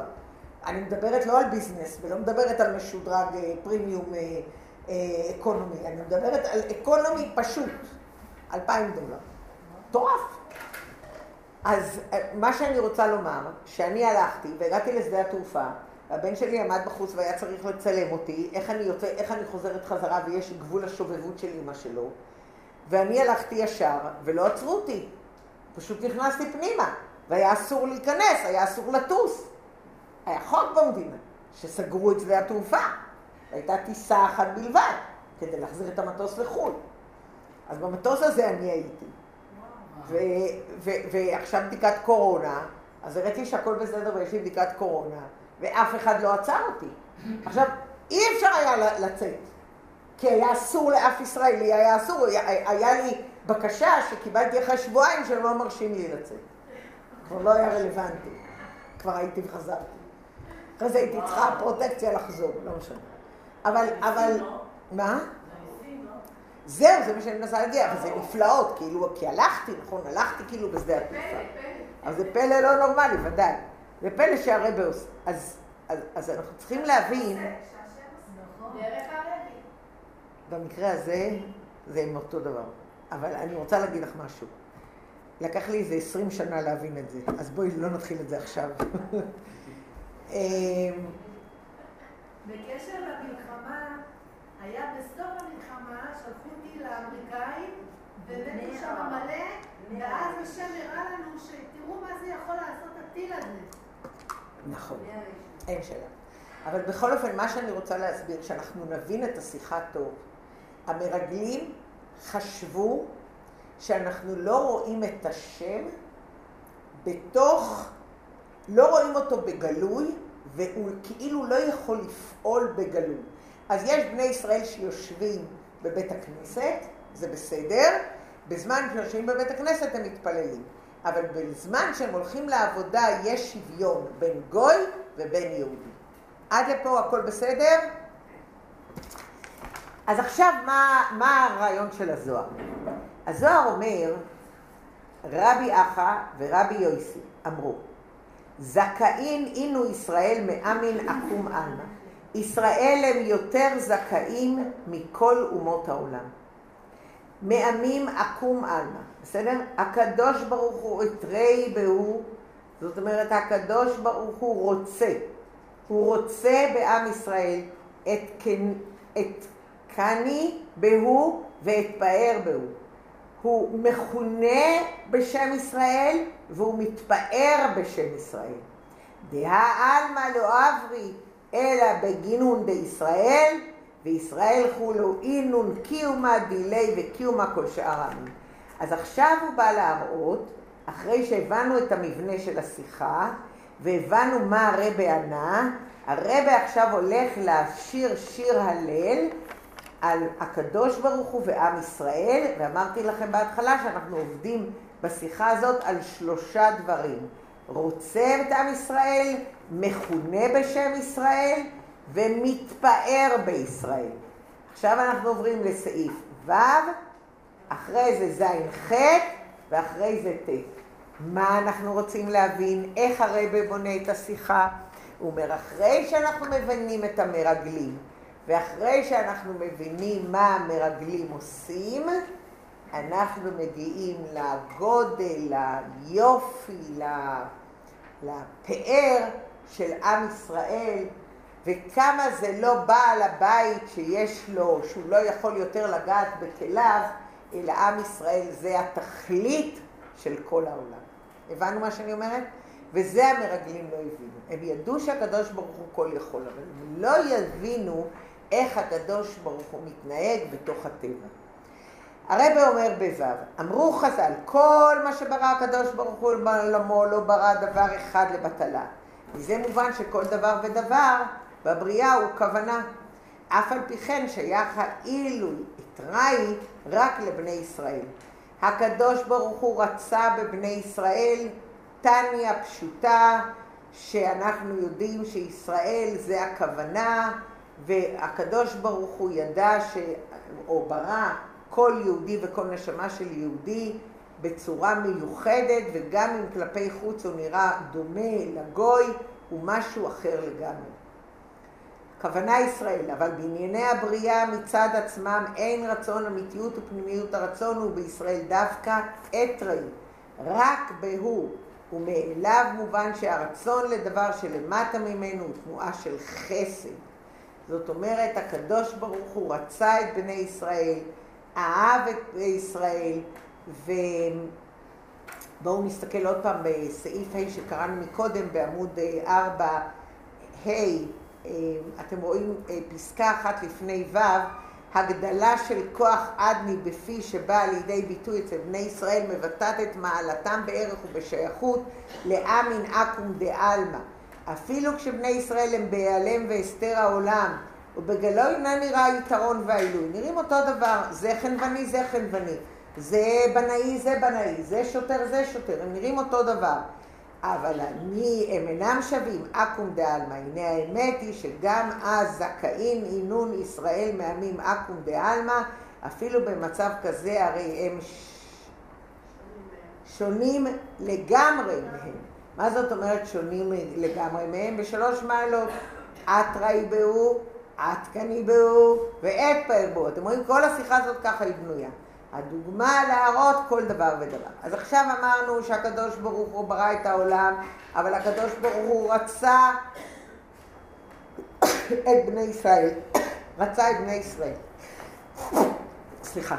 אני מדברת לא על business, ולא מדברת על משודרג premium economy, אני מדברת על economy פשוט, 2,000 דולר. מטורף. אז מה שאני רוצה לומר, שאני הלכתי והגעתי לשדה התעופה, והבן שלי עמד בחוץ והיה צריך לצלם אותי, איך אני, יוצא, איך אני חוזרת חזרה ויש גבול השובבות של אימא שלו, ואני הלכתי ישר ולא עצרו אותי, פשוט נכנסתי פנימה, והיה אסור להיכנס, היה אסור לטוס. היה חוק במדינה, שסגרו את שדה התעופה. הייתה טיסה אחת בלבד, כדי להחזיר את המטוס לחו"ל. אז במטוס הזה אני הייתי. ועכשיו בדיקת קורונה, אז הראיתי שהכל בסדר ויש לי בדיקת קורונה, ואף אחד לא עצר אותי. עכשיו, אי אפשר היה לצאת, כי היה אסור לאף ישראלי, היה אסור, היה, היה לי בקשה שקיבלתי אחרי שבועיים שהם לא מרשים לי לצאת. כבר לא היה רלוונטי. כבר הייתי וחזרתי. אחרי זה הייתי צריכה פרוטקציה לחזור, לא משנה. אבל, אבל, מה? זהו, זה מה שאני מנסה להגיע, וזה נפלאות, כאילו, כי הלכתי, נכון, הלכתי כאילו בשדה התעופה. אז זה פלא לא נורמלי, ודאי. זה פלא שהרבה עושה. אז, אז, אז אנחנו צריכים להבין... במקרה הזה, זה עם אותו דבר. אבל אני רוצה להגיד לך משהו. לקח לי איזה עשרים שנה להבין את זה, אז בואי לא נתחיל את זה עכשיו. (laughs) אמ, בקשר למלחמה, היה בסוף המלחמה, שלחו אותי לאמריקאים, ומתו שם מלא, ואז השם הראה לנו שתראו מה זה יכול לעשות הטיל הזה. נכון, אין שאלה. אבל בכל אופן, מה שאני רוצה להסביר, שאנחנו נבין את השיחה טוב. המרגלים חשבו שאנחנו לא רואים את השם בתוך, לא רואים אותו בגלוי, והוא כאילו לא יכול לפעול בגלוי. אז יש בני ישראל שיושבים בבית הכנסת, זה בסדר, בזמן שיושבים בבית הכנסת הם מתפללים. אבל בזמן שהם הולכים לעבודה יש שוויון בין גוי ובין יהודי. עד לפה הכל בסדר? אז עכשיו מה, מה הרעיון של הזוהר? הזוהר אומר, רבי אחא ורבי יויסי אמרו, זכאין אינו ישראל מאמין עקום עלמא. ישראל הם יותר זכאים מכל אומות העולם. מעמים עקום עלמא, בסדר? הקדוש ברוך הוא אתרי בהו, זאת אומרת הקדוש ברוך הוא רוצה, הוא רוצה בעם ישראל את, את קני בהו ואת פאר בהו. הוא מכונה בשם ישראל והוא מתפאר בשם ישראל. דהה עלמא לא אברי אלא בגינון דישראל, וישראל כולו אינון קיומה דילי וקיומה כל שאר העמים. אז עכשיו הוא בא להראות, אחרי שהבנו את המבנה של השיחה, והבנו מה הרבה ענה, הרבה עכשיו הולך לשיר שיר הלל על הקדוש ברוך הוא ועם ישראל, ואמרתי לכם בהתחלה שאנחנו עובדים בשיחה הזאת על שלושה דברים. רוצה את עם ישראל, מכונה בשם ישראל ומתפאר בישראל. עכשיו אנחנו עוברים לסעיף ו', אחרי זה ז' ח' ואחרי זה ט'. מה אנחנו רוצים להבין? איך הרבה בונה את השיחה? הוא אומר, אחרי שאנחנו מבינים את המרגלים, ואחרי שאנחנו מבינים מה המרגלים עושים, אנחנו מגיעים לגודל, ליופי, לפאר של עם ישראל, וכמה זה לא בעל הבית שיש לו, שהוא לא יכול יותר לגעת בכליו, אלא עם ישראל זה התכלית של כל העולם. הבנו מה שאני אומרת? וזה המרגלים לא הבינו. הם ידעו שהקדוש ברוך הוא כל יכול, אבל הם לא יבינו איך הקדוש ברוך הוא מתנהג בתוך הטבע. הרב אומר בו', אמרו חז"ל, כל מה שברא הקדוש ברוך הוא בעולמו לא ברא דבר אחד לבטלה. מזה מובן שכל דבר ודבר בבריאה הוא כוונה. אף על פי כן שייך העילוי אתראי רק לבני ישראל. הקדוש ברוך הוא רצה בבני ישראל טניה פשוטה, שאנחנו יודעים שישראל זה הכוונה, והקדוש ברוך הוא ידע, ש... או ברא כל יהודי וכל נשמה של יהודי בצורה מיוחדת, וגם אם כלפי חוץ הוא נראה דומה לגוי, הוא משהו אחר לגמרי. כוונה ישראל, אבל בענייני הבריאה מצד עצמם אין רצון אמיתיות ופנימיות הרצון הוא בישראל דווקא אתראי, רק בהוא, ומאליו מובן שהרצון לדבר שלמטה ממנו הוא תנועה של חסד. זאת אומרת, הקדוש ברוך הוא רצה את בני ישראל, אהב את ישראל, ובואו נסתכל עוד פעם בסעיף ה' שקראנו מקודם בעמוד 4, ה', אתם רואים פסקה אחת לפני ו', הגדלה של כוח אדני בפי שבאה לידי ביטוי אצל בני ישראל מבטאת את מעלתם בערך ובשייכות לאמין אקום דעלמא. אפילו כשבני ישראל הם בהיעלם והסתר העולם, ובגלוי אינה נראה יתרון והעילוי. נראים אותו דבר, זה חנווני, זה חנווני, זה בנאי, זה בנאי, זה שוטר, זה שוטר, הם נראים אותו דבר. אבל אני, הם אינם שווים, אקום דעלמא. הנה האמת היא שגם אז זכאים עינון ישראל מעמים אקום דעלמא, אפילו במצב כזה הרי הם שונים לגמרי מהם. מה זאת אומרת שונים לגמרי מהם? בשלוש מעלות. אתראי בהו, עתקני בהו ואתפאר בו. אתם רואים, כל השיחה הזאת ככה היא בנויה. הדוגמה להראות כל דבר ודבר. אז עכשיו אמרנו שהקדוש ברוך הוא ברא את העולם, אבל הקדוש ברוך הוא רצה את בני ישראל. רצה את בני ישראל. סליחה.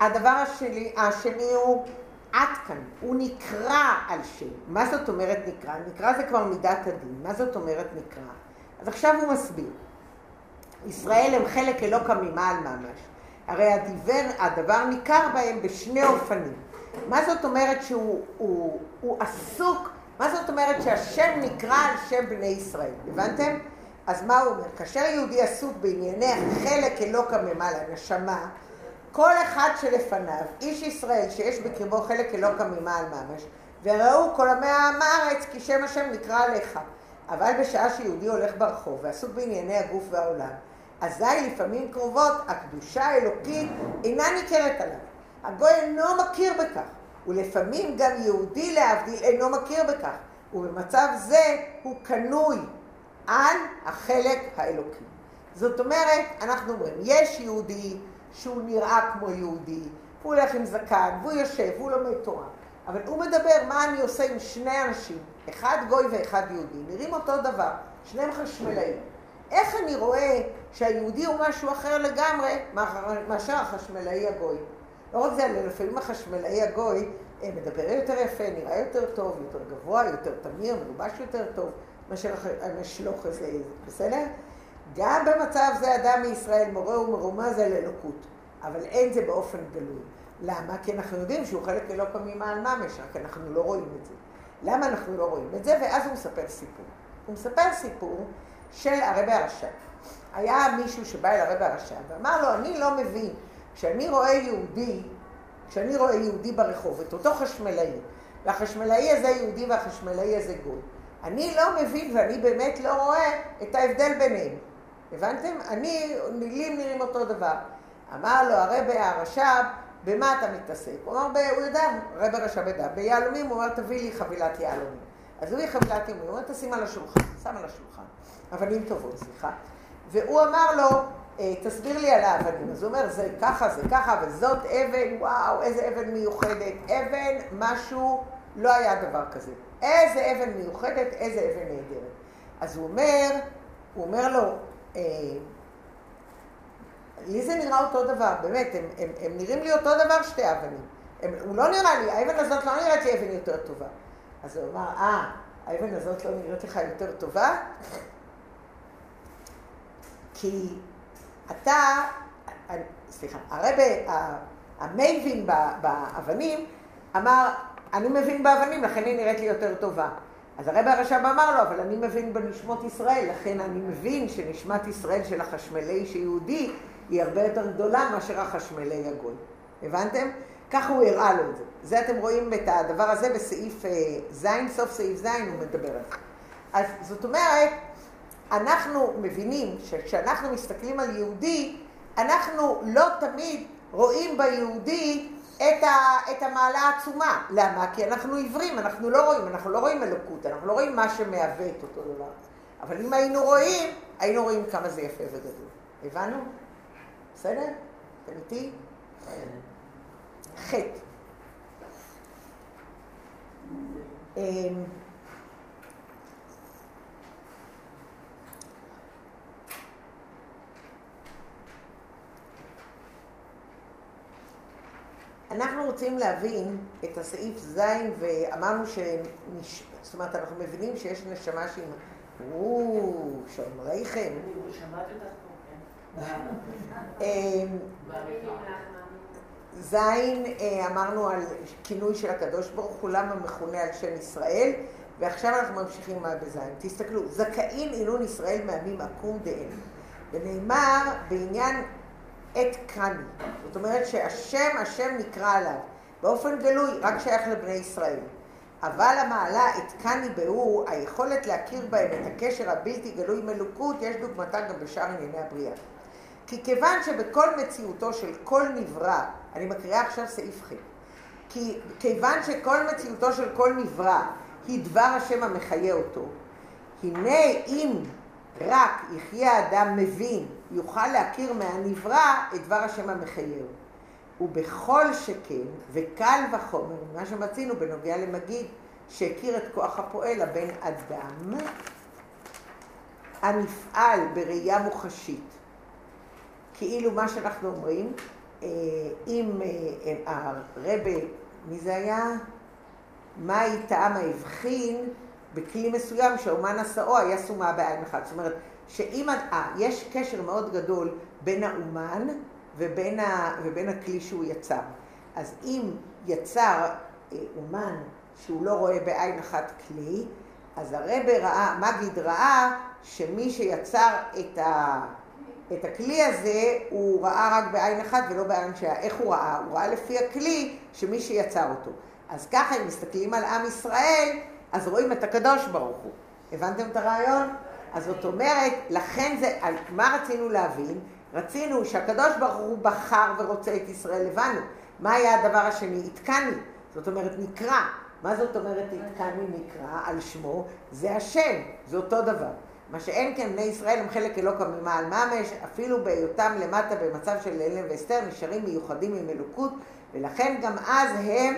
הדבר השני, השני הוא עד כאן, הוא נקרא על שם. מה זאת אומרת נקרא? נקרא זה כבר מידת הדין. מה זאת אומרת נקרא? אז עכשיו הוא מסביר. ישראל הם חלק אלוקא ממעל ממש. הרי הדיבר, הדבר ניכר בהם בשני אופנים. מה זאת אומרת שהוא הוא, הוא עסוק, מה זאת אומרת שהשם נקרא על שם בני ישראל, הבנתם? אז מה הוא אומר? כאשר יהודי עסוק בענייני חלק אלוקא ממעלה, נשמה, כל אחד שלפניו, איש ישראל שיש בקרבו חלק אלוקא ממעל ממש, וראו כל עמי העם הארץ כי שם השם נקרא עליך. אבל בשעה שיהודי הולך ברחוב ועסוק בענייני הגוף והעולם, אזי לפעמים קרובות הקדושה האלוקית אינה ניכרת עליו. הגוי אינו מכיר בכך, ולפעמים גם יהודי להבדיל אינו מכיר בכך, ובמצב זה הוא קנוי על החלק האלוקי. זאת אומרת, אנחנו אומרים, יש יהודי שהוא נראה כמו יהודי, הוא הולך עם זקן, והוא יושב, והוא לומד תורה, אבל הוא מדבר מה אני עושה עם שני אנשים, אחד גוי ואחד יהודי, נראים אותו דבר, שניהם חשמלאים. איך אני רואה שהיהודי הוא משהו אחר לגמרי מאשר החשמלאי הגוי? לא רק זה, לפעמים החשמלאי הגוי אה, מדבר יותר יפה, נראה יותר טוב, יותר גבוה, יותר תמיר, מלובש יותר טוב מאשר המשלוח הזה, בסדר? גם במצב זה אדם מישראל מורה ומרומז על אלוקות, אבל אין זה באופן גלוי. למה? כי אנחנו יודעים שהוא חלק אלוקא ממעל ממש, רק אנחנו לא רואים את זה. למה אנחנו לא רואים את זה? ואז הוא מספר סיפור. הוא מספר סיפור של הרבי הרשע. היה מישהו שבא אל הרבי הרשע ואמר לו, אני לא מבין, כשאני רואה יהודי, כשאני רואה יהודי ברחוב, את אותו חשמלאי, והחשמלאי הזה יהודי והחשמלאי הזה גוי, אני לא מבין ואני באמת לא רואה את ההבדל ביניהם. הבנתם? אני, מילים נראים אותו דבר. אמר לו הרבי הרש"ב, במה אתה מתעסק? הוא אמר, הוא יודע, רבי הרש"ב ידע, ביהלומים, הוא אומר, תביא לי חבילת יהלומים. אז הוא הביא חבילת יהלומים, הוא אומר, תשים על השולחן, שם על השולחן. אבנים טובות, סליחה. והוא אמר לו, אה, תסביר לי על האבנים. אז הוא אומר, זה ככה, זה ככה, וזאת אבן, וואו, איזה אבן מיוחדת. אבן, משהו, לא היה דבר כזה. איזה אבן מיוחדת, איזה אבן נהדרת. אז הוא אומר, הוא אומר לו, אה, לי זה נראה אותו דבר, באמת, הם, הם, הם נראים לי אותו דבר שתי אבנים. הם, הוא לא נראה לי, האבן הזאת לא נראית לי אבן יותר טובה. אז הוא אמר, אה, האבן הזאת לא נראית לך יותר טובה? כי אתה, סליחה, הרב, המייבין באבנים אמר, אני מבין באבנים, לכן היא נראית לי יותר טובה. אז הרב הרש"ב אמר לו, אבל אני מבין בנשמות ישראל, לכן אני מבין שנשמת ישראל של החשמלי שיהודי היא הרבה יותר גדולה מאשר החשמלי הגוי. הבנתם? ככה הוא הראה לו את זה. זה אתם רואים את הדבר הזה בסעיף אה, ז', סוף סעיף ז', הוא מדבר על זה. אז זאת אומרת, אנחנו מבינים שכשאנחנו מסתכלים על יהודי, אנחנו לא תמיד רואים ביהודי את, ה, את המעלה העצומה. למה? כי אנחנו עיוורים, אנחנו לא רואים, אנחנו לא רואים אלוקות, אנחנו לא רואים מה שמהווה את אותו דבר. אבל אם היינו רואים, היינו רואים כמה זה יפה וגדול. הבנו? בסדר? אתם איתי? חטא. אמ, אנחנו רוצים להבין את הסעיף ז' ואמרנו ש... זאת אומרת, אנחנו מבינים שיש נשמה שהיא... או, שומריכם. שמעתי אותך פה, כן. אמ, ז', אה, אמרנו על כינוי של הקדוש ברוך הוא, למה מכונה על שם ישראל, ועכשיו אנחנו ממשיכים מה בז'. תסתכלו, זכאין עילון ישראל מעמים עקום דאין. ונאמר בעניין את קני. זאת אומרת שהשם, השם נקרא עליו. באופן גלוי, רק שייך לבני ישראל. אבל המעלה את קני באור, היכולת להכיר בהם את הקשר הבלתי גלוי עם אלוקות, יש דוגמתה גם בשאר ענייני הבריאה. כי כיוון שבכל מציאותו של כל נברא, אני מקריאה עכשיו סעיף ח', כי כיוון שכל מציאותו של כל נברא היא דבר השם המחיה אותו, הנה אם רק יחיה האדם מבין, יוכל להכיר מהנברא את דבר השם המחייהו. ובכל שכן, וקל וחומר, מה שמצינו בנוגע למגיד, שהכיר את כוח הפועל הבן אדם, הנפעל בראייה מוחשית. כאילו מה שאנחנו אומרים, אה, אם אה, הרבה, מי זה היה? מה טעם ההבחין בכלי מסוים שאומן עשאו היה סומה בעין אחת. זאת אומרת, שאם, אה, יש קשר מאוד גדול בין האומן ובין, ה, ובין הכלי שהוא יצר. אז אם יצר אה, אומן שהוא לא רואה בעין אחת כלי, אז הרבה ראה, מגיד ראה שמי שיצר את, ה, את הכלי הזה, הוא ראה רק בעין אחת ולא בעין שהיה. איך הוא ראה? הוא ראה לפי הכלי שמי שיצר אותו. אז ככה, אם מסתכלים על עם ישראל, אז רואים את הקדוש ברוך הוא. הבנתם את הרעיון? אז זאת אומרת, לכן זה, מה רצינו להבין? רצינו שהקדוש ברוך הוא בחר ורוצה את ישראל, הבנו. מה היה הדבר השני? עדכני. זאת אומרת, נקרא. מה זאת אומרת עדכני נקרא? על שמו. זה השם. זה אותו דבר. מה שאין כן, בני ישראל הם חלק אלוקא ממעל ממש, אפילו בהיותם למטה במצב של אלם ואסתר, נשארים מיוחדים עם אלוקות, ולכן גם אז הם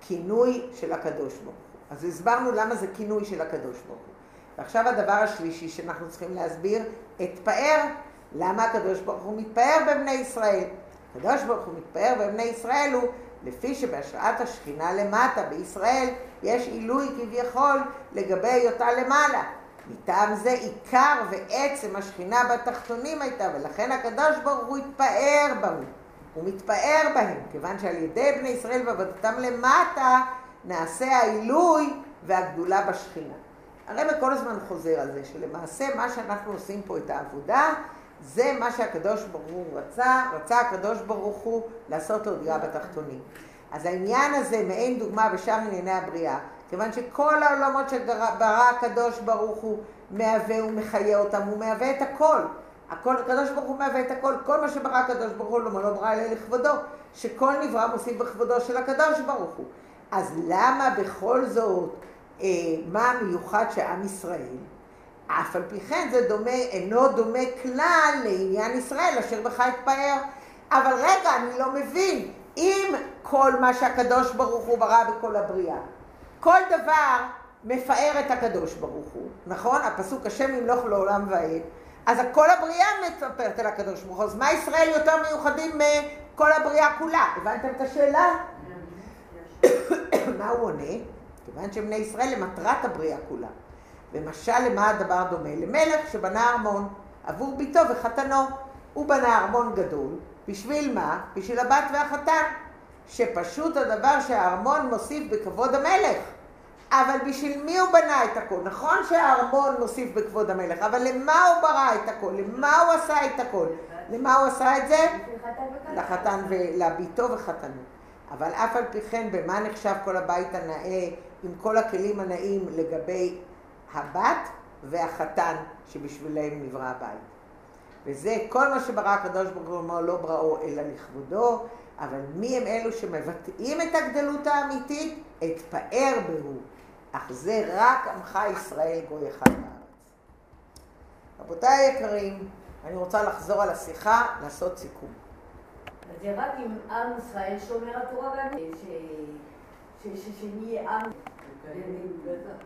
כינוי של הקדוש ברוך הוא. אז הסברנו למה זה כינוי של הקדוש ברוך הוא. ועכשיו הדבר השלישי שאנחנו צריכים להסביר, אתפאר. למה הקדוש ברוך הוא מתפאר בבני ישראל? הקדוש ברוך הוא מתפאר בבני ישראל הוא לפי שבהשראת השכינה למטה בישראל יש עילוי כביכול לגבי היותה למעלה. מטעם זה עיקר ועצם השכינה בתחתונים הייתה, ולכן הקדוש ברוך הוא התפאר בהם. הוא מתפאר בהם, כיוון שעל ידי בני ישראל ועבודתם למטה נעשה העילוי והגדולה בשכינה. הרב כל הזמן חוזר על זה, שלמעשה מה שאנחנו עושים פה את העבודה, זה מה שהקדוש ברוך הוא רצה, רצה הקדוש ברוך הוא לעשות לו דירה בתחתונים. אז העניין הזה, מעין דוגמה בשאר ענייני הבריאה, כיוון שכל העולמות שברא הקדוש ברוך הוא מהווה ומחיה אותם, הוא מהווה את הכל. הכל, הקדוש ברוך הוא מהווה את הכל, כל מה שברא הקדוש ברוך הוא לא ברא אלא לכבודו, שכל נברא מוסיף בכבודו של הקדוש ברוך הוא. אז למה בכל זאת, אה, מה המיוחד שעם ישראל אף על פי כן זה דומה, אינו דומה כלל לעניין ישראל אשר בך אתפאר. אבל רגע, אני לא מבין, אם כל מה שהקדוש ברוך הוא ברא בכל הבריאה, כל דבר מפאר את הקדוש ברוך הוא, נכון? הפסוק השם ימלוך לעולם ועד. אז כל הבריאה מספרת על הקדוש ברוך הוא, אז מה ישראל יותר מיוחדים מכל הבריאה כולה? הבנתם את השאלה? (coughs) מה הוא עונה? כיוון שבני ישראל למטרת הבריאה כולה. ומשל למה הדבר דומה? למלך שבנה ארמון עבור ביתו וחתנו. הוא בנה ארמון גדול, בשביל מה? בשביל הבת והחתן. שפשוט הדבר שהארמון מוסיף בכבוד המלך. אבל בשביל מי הוא בנה את הכל? נכון שהארמון מוסיף בכבוד המלך, אבל למה הוא ברא את הכל? למה הוא עשה את הכל? למה הוא עשה את זה? לחתן ולביתו וחתנו. אבל אף על פי כן, במה נחשב כל הבית הנאה עם כל הכלים הנאים לגבי הבת והחתן שבשבילם נברא הבית. וזה כל מה שברא הקדוש ברוך הוא לא בראו אלא לכבודו, אבל מי הם אלו שמבטאים את הגדלות האמיתית? אתפאר בהו. אך זה רק עמך ישראל גוי אחד בארץ. רבותיי היקרים, אני רוצה לחזור על השיחה, לעשות סיכום. זה רק אם עם ישראל שומר התורה שנהיה עם...